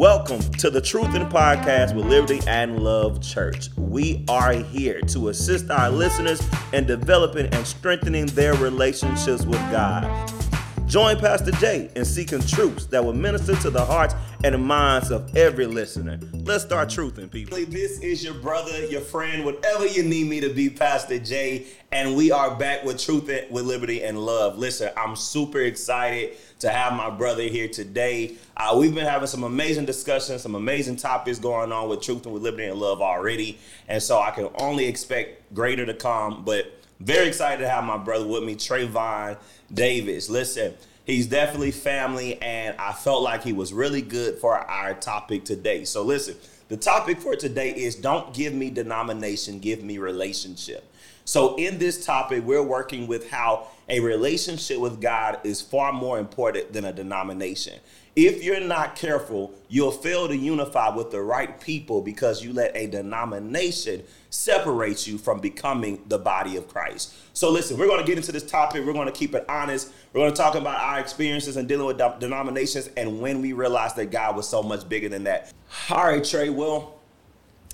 Welcome to the Truthin' Podcast with Liberty and Love Church. We are here to assist our listeners in developing and strengthening their relationships with God. Join Pastor Jay in seeking truths that will minister to the hearts and the minds of every listener. Let's start truthing, people. This is your brother, your friend, whatever you need me to be, Pastor Jay, and we are back with Truth with Liberty and Love. Listen, I'm super excited to have my brother here today. Uh, we've been having some amazing discussions, some amazing topics going on with Truthin' with Liberty and Love already, and so I can only expect greater to come, but very excited to have my brother with me, Trayvon Davis. Listen, he's definitely family, and I felt like he was really good for our topic today. So, listen, the topic for today is don't give me denomination, give me relationship. So, in this topic, we're working with how a relationship with God is far more important than a denomination. If you're not careful, you'll fail to unify with the right people because you let a denomination separate you from becoming the body of Christ. So, listen, we're going to get into this topic. We're going to keep it honest. We're going to talk about our experiences and dealing with denominations and when we realized that God was so much bigger than that. All right, Trey. Well,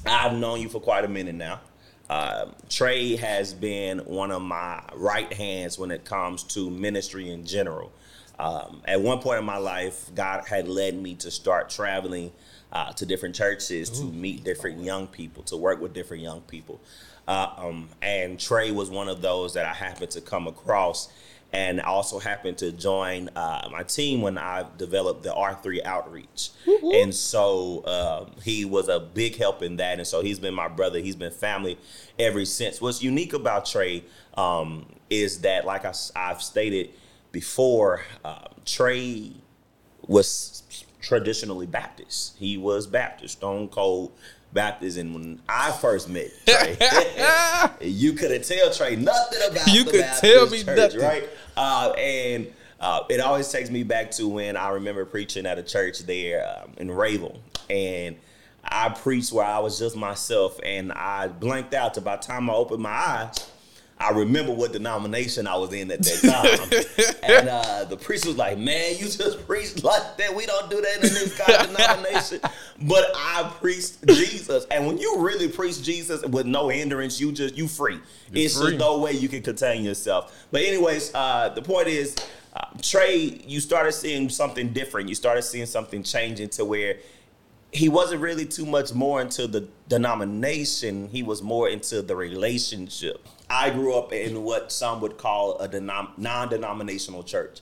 I've known you for quite a minute now. Uh, Trey has been one of my right hands when it comes to ministry in general. Um, at one point in my life, God had led me to start traveling uh, to different churches Ooh. to meet different young people, to work with different young people. Uh, um, and Trey was one of those that I happened to come across and also happened to join uh, my team when I developed the R3 outreach. Mm-hmm. And so um, he was a big help in that. And so he's been my brother, he's been family ever since. What's unique about Trey um, is that, like I, have stated before, uh, Trey was traditionally Baptist. He was Baptist, Stone Cold Baptist, and when I first met Trey, you couldn't tell Trey nothing about you could Baptist tell me church, nothing. right? Uh, and uh, it always takes me back to when I remember preaching at a church there um, in Rayville, and I preached where I was just myself, and I blanked out. To by the time I opened my eyes, I remember what denomination I was in at that time. and uh, the priest was like, Man, you just preached like that. We don't do that in this kind of denomination. But I preached Jesus. And when you really preach Jesus with no hindrance, you just, you free. You're it's free. just no way you can contain yourself. But, anyways, uh, the point is, uh, Trey, you started seeing something different. You started seeing something changing to where he wasn't really too much more into the denomination, he was more into the relationship. I grew up in what some would call a denom- non denominational church.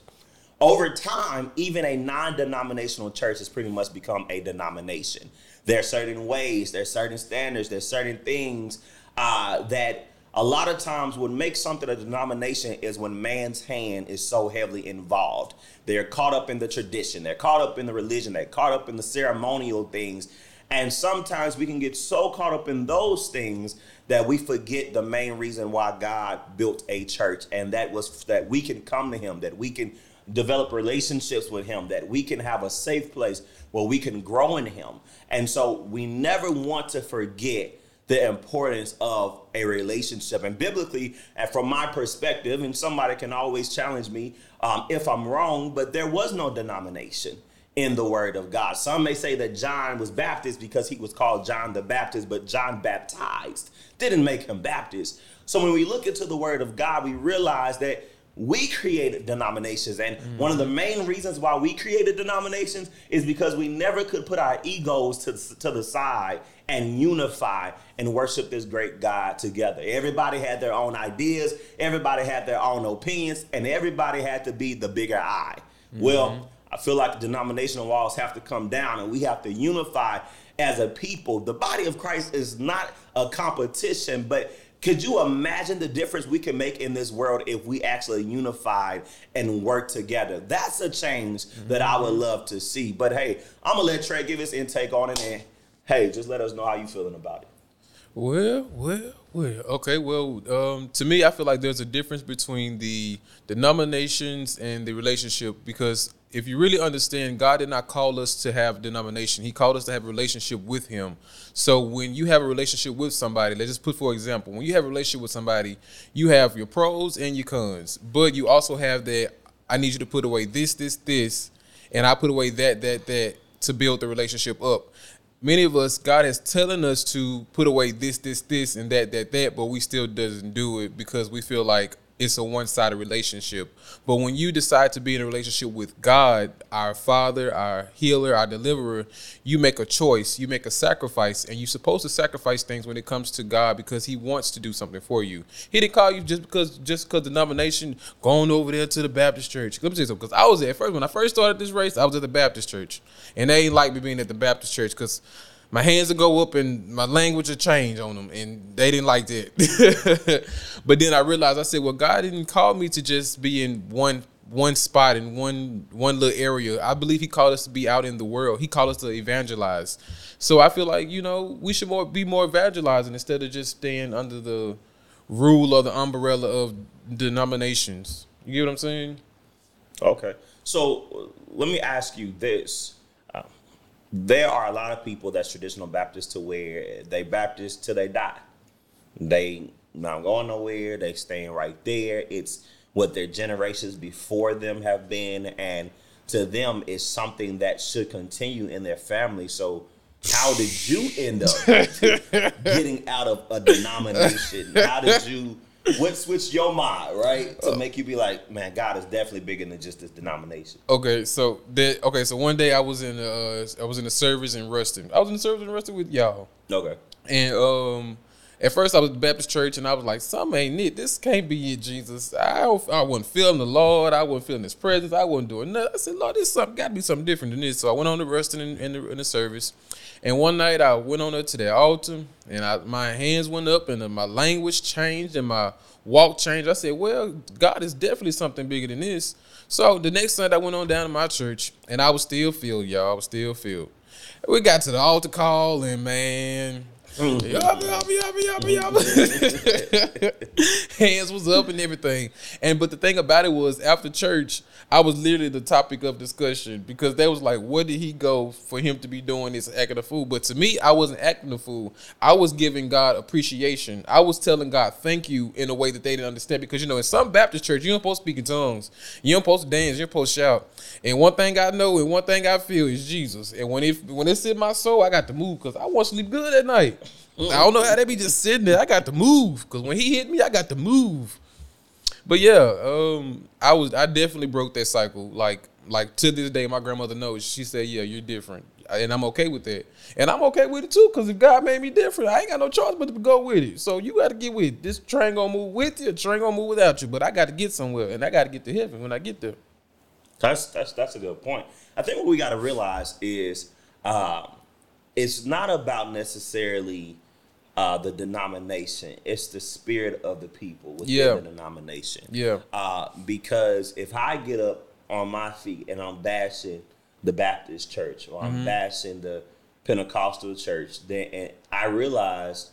Over time, even a non denominational church has pretty much become a denomination. There are certain ways, there are certain standards, there are certain things uh, that a lot of times what makes something a denomination is when man's hand is so heavily involved. They're caught up in the tradition, they're caught up in the religion, they're caught up in the ceremonial things. And sometimes we can get so caught up in those things that we forget the main reason why God built a church, and that was that we can come to Him, that we can develop relationships with Him, that we can have a safe place where we can grow in Him. And so we never want to forget the importance of a relationship. And biblically, and from my perspective, and somebody can always challenge me um, if I'm wrong, but there was no denomination in the word of God. Some may say that John was Baptist because he was called John the Baptist, but John baptized didn't make him Baptist. So when we look into the word of God, we realize that we created denominations. And mm-hmm. one of the main reasons why we created denominations is because we never could put our egos to, to the side and unify and worship this great God together. Everybody had their own ideas, everybody had their own opinions, and everybody had to be the bigger I. Mm-hmm. Well, I feel like denominational walls have to come down and we have to unify as a people. The body of Christ is not a competition, but could you imagine the difference we can make in this world if we actually unified and work together? That's a change mm-hmm. that I would love to see. But hey, I'm gonna let Trey give his intake on it, and hey, just let us know how you feeling about it. Well, well, well. Okay, well, um, to me, I feel like there's a difference between the denominations and the relationship because if you really understand, God did not call us to have denomination. He called us to have a relationship with Him. So when you have a relationship with somebody, let's just put for example, when you have a relationship with somebody, you have your pros and your cons, but you also have that I need you to put away this, this, this, and I put away that, that, that to build the relationship up. Many of us, God is telling us to put away this, this, this, and that, that, that, but we still doesn't do it because we feel like it's a one-sided relationship. But when you decide to be in a relationship with God, our Father, our healer, our deliverer, you make a choice, you make a sacrifice, and you're supposed to sacrifice things when it comes to God because He wants to do something for you. He didn't call you just because just because denomination going over there to the Baptist church. Let me say something, because I was there first when I first started this race, I was at the Baptist church, and they ain't like me being at the Baptist church because my hands would go up and my language would change on them, and they didn't like that. but then I realized I said, well, God didn't call me to just be in one one spot in one one little area. I believe He called us to be out in the world. He called us to evangelize. So I feel like you know we should more be more evangelizing instead of just staying under the rule or the umbrella of denominations. You get what I'm saying? Okay. So let me ask you this there are a lot of people that's traditional Baptist to where they Baptist till they die. They not going nowhere. They staying right there. It's what their generations before them have been, and to them, it's something that should continue in their family. So, how did you end up getting out of a denomination? How did you what switched your mind, right, to make you be like, man, God is definitely bigger than just this denomination. Okay, so that okay, so one day I was in uh I was in a service in Ruston. I was in the service in Ruston with y'all. Okay. And um at first I was Baptist church and I was like, something ain't it. This can't be it, Jesus. I I wasn't feeling the Lord. I wasn't feeling his presence. I wasn't doing nothing. I said, Lord, this something gotta be something different than this. So I went on to Ruston in, in, the, in the service. And one night I went on up to the altar and I, my hands went up and my language changed and my walk changed. I said, well, God is definitely something bigger than this. So the next Sunday I went on down to my church and I was still filled, y'all. I was still filled. We got to the altar call and man, Hands was up and everything. And but the thing about it was after church, I was literally the topic of discussion because they was like, where did he go for him to be doing this acting a fool? But to me, I wasn't acting a fool. I was giving God appreciation. I was telling God thank you in a way that they didn't understand. Because you know, in some Baptist church, you don't supposed to speak in tongues. You don't supposed to dance, you're supposed to shout. And one thing I know and one thing I feel is Jesus. And when it when it's in my soul, I got to move because I want to sleep good at night. I don't know how they be just sitting there. I got to move because when he hit me, I got to move. But yeah, um, I was I definitely broke that cycle. Like like to this day, my grandmother knows. She said, "Yeah, you're different," and I'm okay with that. And I'm okay with it too because if God made me different, I ain't got no choice but to go with it. So you got to get with it. This train gonna move with you. Train gonna move without you. But I got to get somewhere, and I got to get to heaven when I get there. That's that's that's a good point. I think what we got to realize is um, it's not about necessarily uh, the denomination. It's the spirit of the people within Yeah. the denomination. Yeah. Uh, because if I get up on my feet and I'm bashing the Baptist church or I'm bashing the Pentecostal church, then and I realize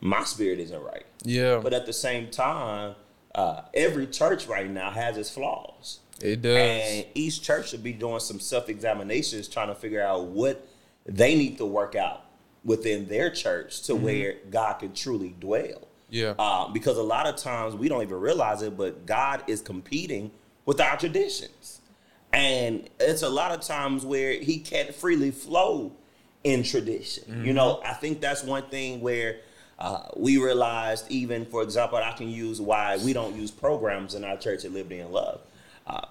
my spirit isn't right. Yeah, But at the same time, uh, every church right now has its flaws. it does. And each church should be doing some self examinations, trying to figure out what they need to work out within their church to where God can truly dwell. Yeah. Uh, because a lot of times we don't even realize it, but God is competing with our traditions. And it's a lot of times where he can't freely flow in tradition. You know, I think that's one thing where uh, we realized, even for example, I can use why we don't use programs in our church at Liberty and Love. Uh,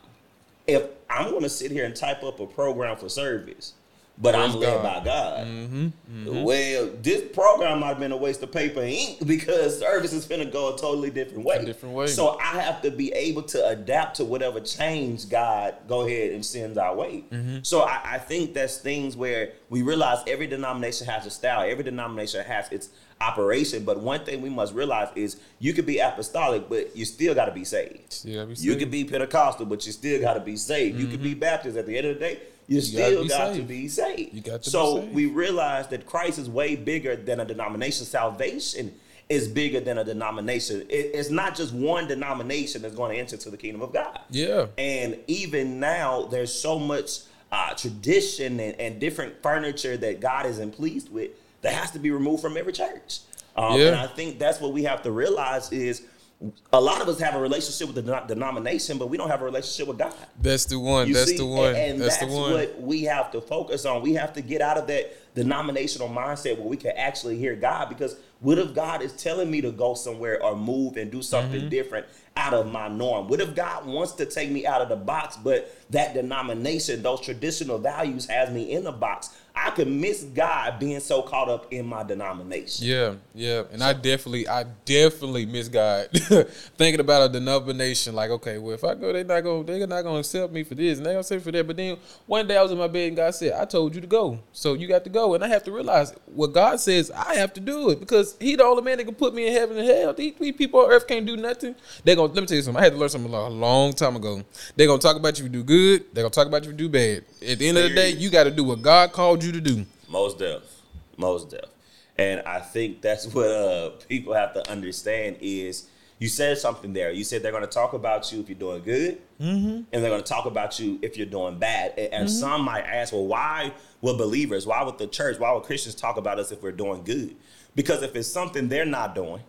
if I'm going to sit here and type up a program for service, but I'm Praise led God. by God, well, this program might have been a waste of paper and ink because service is going to go a totally different way. A different way. So I have to be able to adapt to whatever change God go ahead and sends our way. Mm-hmm. So I, I think that's things where we realize every denomination has a style, every denomination has its operation. But one thing we must realize is you could be apostolic, but you still got to be saved. You. Mm-hmm. could be Pentecostal, but you still got to be saved. You could be Baptist. At the end of the day, you, gotta still got to be saved. You got to be so saved. we realize that Christ is way bigger than a denomination. Salvation is bigger than a denomination. It- it's not just one denomination that's going to enter to the kingdom of God. Yeah. And even now, there's so much uh, tradition and, and different furniture that God isn't pleased with that has to be removed from every church. Um, Yeah. And I think that's what we have to realize is a lot of us have a relationship with the denomination, but we don't have a relationship with God. That's the one. You that's see? the one. And, and that's, that's, the one. what we have to focus on. We have to get out of that denominational mindset where we can actually hear God. Because what if God is telling me to go somewhere or move and do something mm-hmm. different out of my norm? What if God wants to take me out of the box, but that denomination, those traditional values, has me in the box? I can miss God being so caught up in my denomination. Yeah, yeah, and I definitely, I definitely miss God thinking about a denomination. Like, okay, well, if I go, they're not gonna, they're not gonna accept me for this, and they're gonna accept for that. But then one day I was in my bed and God said, "I told you to go, so you got to go." And I have to realize what God says, I have to do it because He the only man that can put me in heaven and hell. These, these people on earth can't do nothing. They gonna let me tell you something. I had to learn something a long time ago. They're gonna talk about you if you do good. They're gonna talk about you if you do bad. At the end of the day, you got to do what God called you to do. Most deaf, most deaf, and I think that's what uh, people have to understand is you said something there. You said they're going to talk about you if you're doing good, mm-hmm. and they're going to talk about you if you're doing bad. And, and mm-hmm. some might ask, well, why would believers, why would the church, why would Christians talk about us if we're doing good? Because if it's something they're not doing,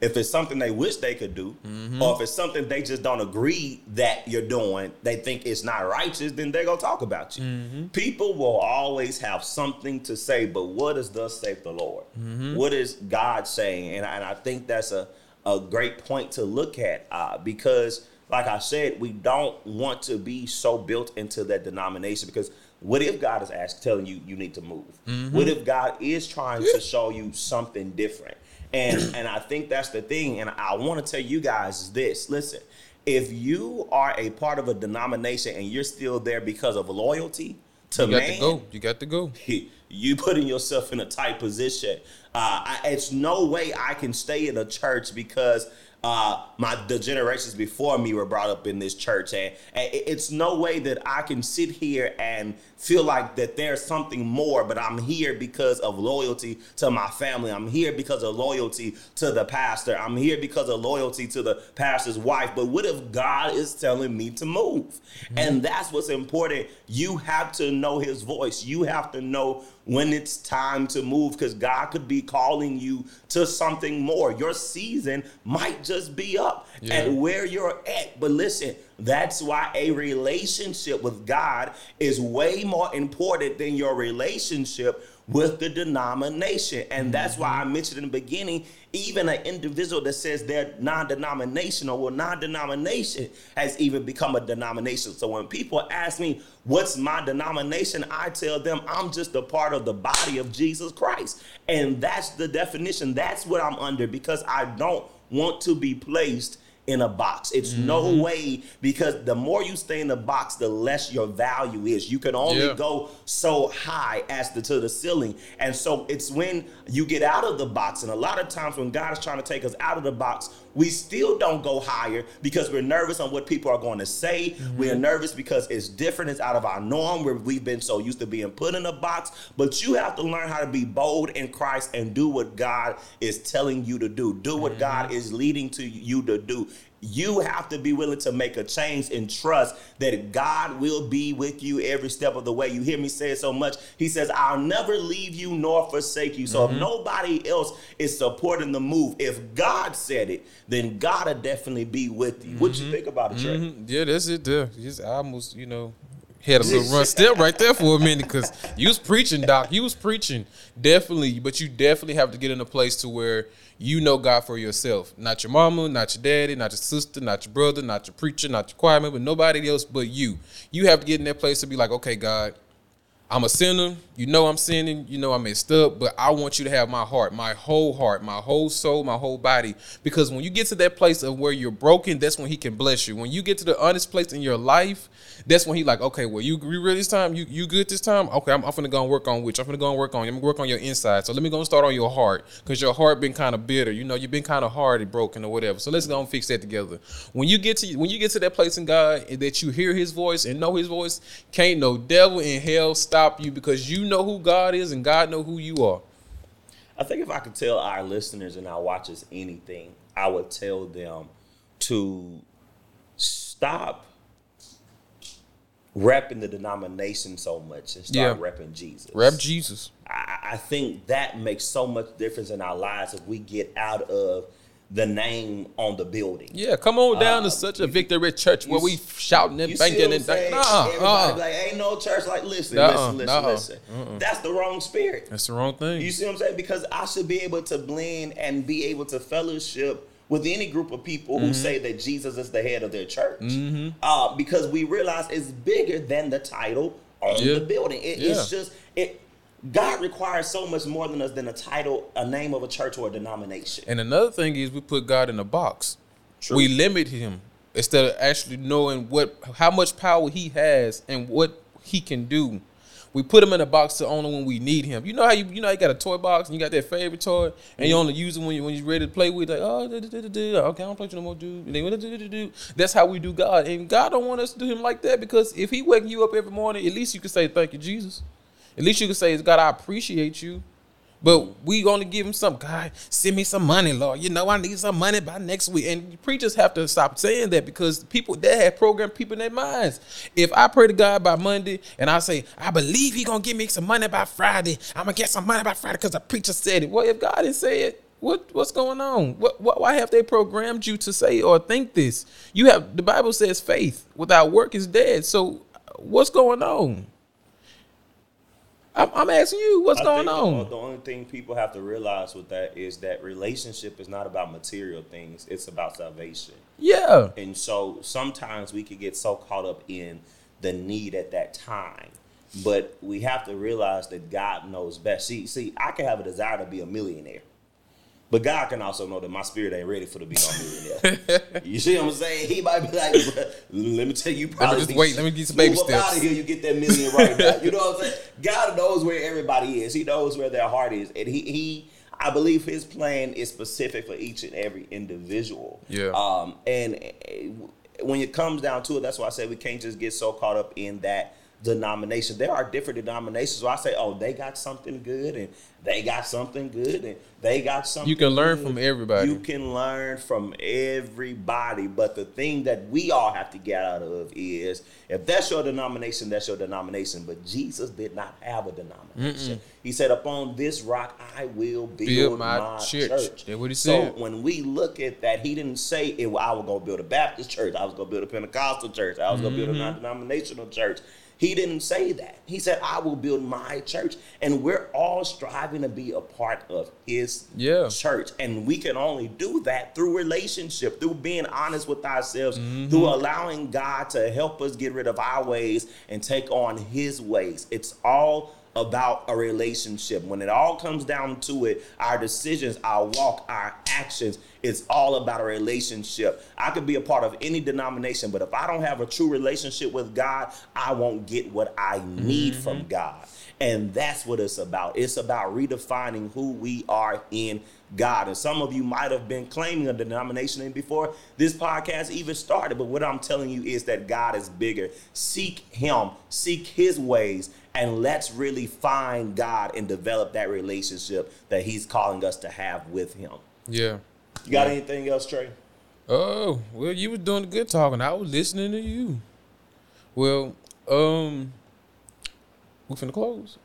if it's something they wish they could do, mm-hmm. or if it's something they just don't agree that you're doing, they think it's not righteous, then they're gonna talk about you. Mm-hmm. People will always have something to say, but what does thus say the Lord? Mm-hmm. What is God saying? And I, and I, think that's a, a great point to look at uh, because, like I said, we don't want to be so built into that denomination because what if God is asking, telling you you need to move? Mm-hmm. What if God is trying to show you something different? And and I think that's the thing. And I want to tell you guys is this. Listen, if you are a part of a denomination and you're still there because of loyalty to you got man, to go. You got to go. You putting yourself in a tight position. Uh, I, it's no way I can stay in a church because uh, my the generations before me were brought up in this church, and, and it's no way that I can sit here and feel like that there's something more. But I'm here because of loyalty to my family. I'm here because of loyalty to the pastor. I'm here because of loyalty to the pastor's wife. But what if God is telling me to move? Mm-hmm. And that's what's important. You have to know His voice. You have to know when it's time to move because God could be calling you to something more. Your season might just be up yeah. at where you're at. But listen, that's why a relationship with God is way more important than your relationship with the denomination. And that's why I mm-hmm. mentioned in the beginning, even an individual that says they're non-denominational, well, non-denomination has even become a denomination. So when people ask me, what's my denomination? I tell them I'm just a part of the body of Jesus Christ. And that's the definition. That's what I'm under because I don't want to be placed in a box. It's mm-hmm. no way because the more you stay in the box, the less your value is. You can only yeah. go so high as to, to the ceiling. And so it's when you get out of the box. And a lot of times when God is trying to take us out of the box, we still don't go higher because we're nervous on what people are going to say. Mm-hmm. We're nervous because it's different, it's out of our norm where we've been so used to being put in a box. But you have to learn how to be bold in Christ and do what God is telling you to do. Do what mm-hmm. God is leading to you to do you have to be willing to make a change and trust that God will be with you every step of the way. You hear me say it so much. He says, I'll never leave you nor forsake you. So mm-hmm. if nobody else is supporting the move, if God said it, then God will definitely be with you. Mm-hmm. What you mm-hmm. think about it, Trey? Mm-hmm. Yeah, that's it there. Just almost, you know, had a little run step right there for a minute because you was preaching, Doc. You was preaching, definitely. But you definitely have to get in a place to where you know God for yourself. Not your mama, not your daddy, not your sister, not your brother, not your preacher, not your choir member, nobody else but you. You have to get in that place to be like, okay, God, I'm a sinner. You know I'm sinning. You know I messed up, but I want you to have my heart, my whole heart, my whole soul, my whole body. Because when you get to that place of where you're broken, that's when He can bless you. When you get to the honest place in your life, that's when He like, okay, well, you, you ready this time? You you good this time? Okay, I'm, I'm gonna go and work on which I'm gonna go and work on. I'm gonna work on your inside. So let me go and start on your heart, because your heart been kind of bitter. You know, you've been kind of hard and broken or whatever. So let's go and fix that together. When you get to when you get to that place in God that you hear His voice and know His voice, can't no devil in hell stop stop you because you know who God is and God know who you are. I think if I could tell our listeners and our watchers anything, I would tell them to stop repping the denomination so much and start yeah. repping Jesus. Rep Jesus. I, I think that makes so much difference in our lives if we get out of the name on the building. Yeah, come on down uh, to such a victory church where we shouting and banging and saying? Nah, Everybody uh, like, ain't no church like listen, listen, listen, listen. Uh-uh. That's the wrong spirit. That's the wrong thing. You see what I'm saying? Because I should be able to blend and be able to fellowship with any group of people mm-hmm. who say that Jesus is the head of their church. Mm-hmm. Uh, because we realize it's bigger than the title on yeah. the building. It, yeah. It's just it God requires so much more than us than a title, a name of a church, or a denomination. And another thing is we put God in a box. True. We limit him instead of actually knowing what how much power he has and what he can do. We put him in a box to only when we need him. You know how you you know you got a toy box and you got that favorite toy and you mm-hmm. only use it when you when you're ready to play with. Like oh da, da, da, okay I don't play you no more, dude. That's how we do God, and God don't want us to do him like that because if He waking you up every morning, at least you can say thank you, Jesus. At least you can say, God, I appreciate you. But we gonna give him some God, send me some money, Lord. You know I need some money by next week. And preachers have to stop saying that because people they have programmed people in their minds. If I pray to God by Monday and I say, I believe he gonna give me some money by Friday, I'm gonna get some money by Friday because the preacher said it. Well, if God didn't say it, what what's going on? What, what why have they programmed you to say or think this? You have the Bible says faith without work is dead. So what's going on? I'm, I'm asking you, what's I going on? The, the only thing people have to realize with that is that relationship is not about material things; it's about salvation. Yeah. And so sometimes we could get so caught up in the need at that time, but we have to realize that God knows best. See, see, I can have a desire to be a millionaire. But God can also know that my spirit ain't ready for the be no millionaire. you see what I'm saying? He might be like, let me tell you, probably just wait. Let me get some baby steps. out of here, you get that million right now. You know what I'm saying? God knows where everybody is. He knows where their heart is, and he he. I believe his plan is specific for each and every individual. Yeah. Um. And eh, when it comes down to it, that's why I say we can't just get so caught up in that denomination. There are different denominations. So I say, oh, they got something good, and they got something good, and they got something. You can learn good. from everybody. You can learn from everybody. But the thing that we all have to get out of is, if that's your denomination, that's your denomination. But Jesus did not have a denomination. Mm-mm. He said, "Upon this rock I will build, build my, my, church." church. That's what he said. So when we look at that, he didn't say, "I was going to build a Baptist church. I was going to build a Pentecostal church. I was mm-hmm. going to build a mm-hmm. non-denominational church." He didn't say that. He said, I will build my church. And we're all striving to be a part of his yeah. church. And we can only do that through relationship, through being honest with ourselves, mm-hmm. through allowing God to help us get rid of our ways and take on his ways. It's all about a relationship. When it all comes down to it, our decisions, our walk, our actions, it's all about a relationship. I could be a part of any denomination, but if I don't have a true relationship with God, I won't get what I need mm-hmm. from God. And that's what it's about. It's about redefining who we are in God. And some of you might have been claiming a denomination before this podcast even started. But what I'm telling you is that God is bigger. Seek Him, seek His ways, and let's really find God and develop that relationship that He's calling us to have with Him. Yeah. You got yeah. anything else, Trey? Oh, well, you were doing good talking. I was listening to you. Well, um, we finna close.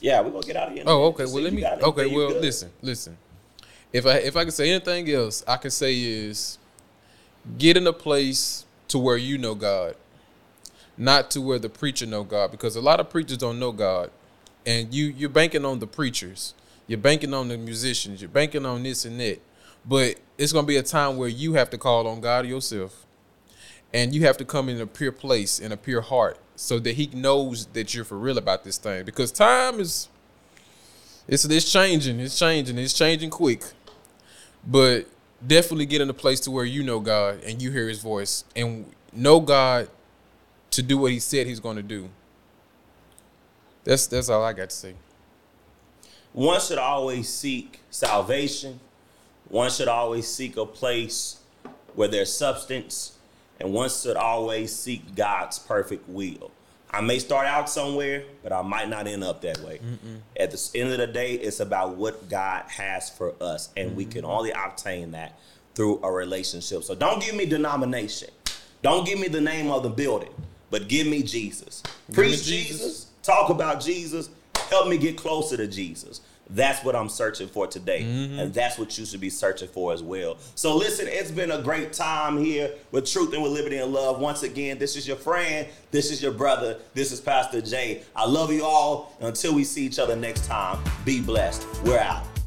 Yeah, we're gonna get out of here. Oh, okay. Well, let me. Okay, well, listen, listen. If I if I can say anything else, I can say is get in a place to where you know God not to where the preacher know God, because a lot of preachers don't know God, and you you're banking on the preachers, you're banking on the musicians, you're banking on this and that, but it's gonna be a time where you have to call on God yourself, and you have to come in a pure place, in a pure heart, so that He knows that you're for real about this thing, because time is it's it's changing, it's changing, it's changing quick, but definitely get in a place to where you know God and you hear His voice and know God to do what he said he's going to do. That's that's all I got to say. One should always seek salvation. One should always seek a place where there's substance, and one should always seek God's perfect will. I may start out somewhere, but I might not end up that way. Mm-mm. At the end of the day, it's about what God has for us, and mm-hmm. we can only obtain that through a relationship. So don't give me denomination. Don't give me the name of the building but give me Jesus. Preach Jesus. Jesus. talk about Jesus, help me get closer to Jesus. That's what I'm searching for today. Mm-hmm. And that's what you should be searching for as well. So listen, it's been a great time here with Truthin' with Liberty and Love. Once again, this is your friend. This is your brother. This is Pastor Jay. I love you all. Until we see each other next time, be blessed. We're out.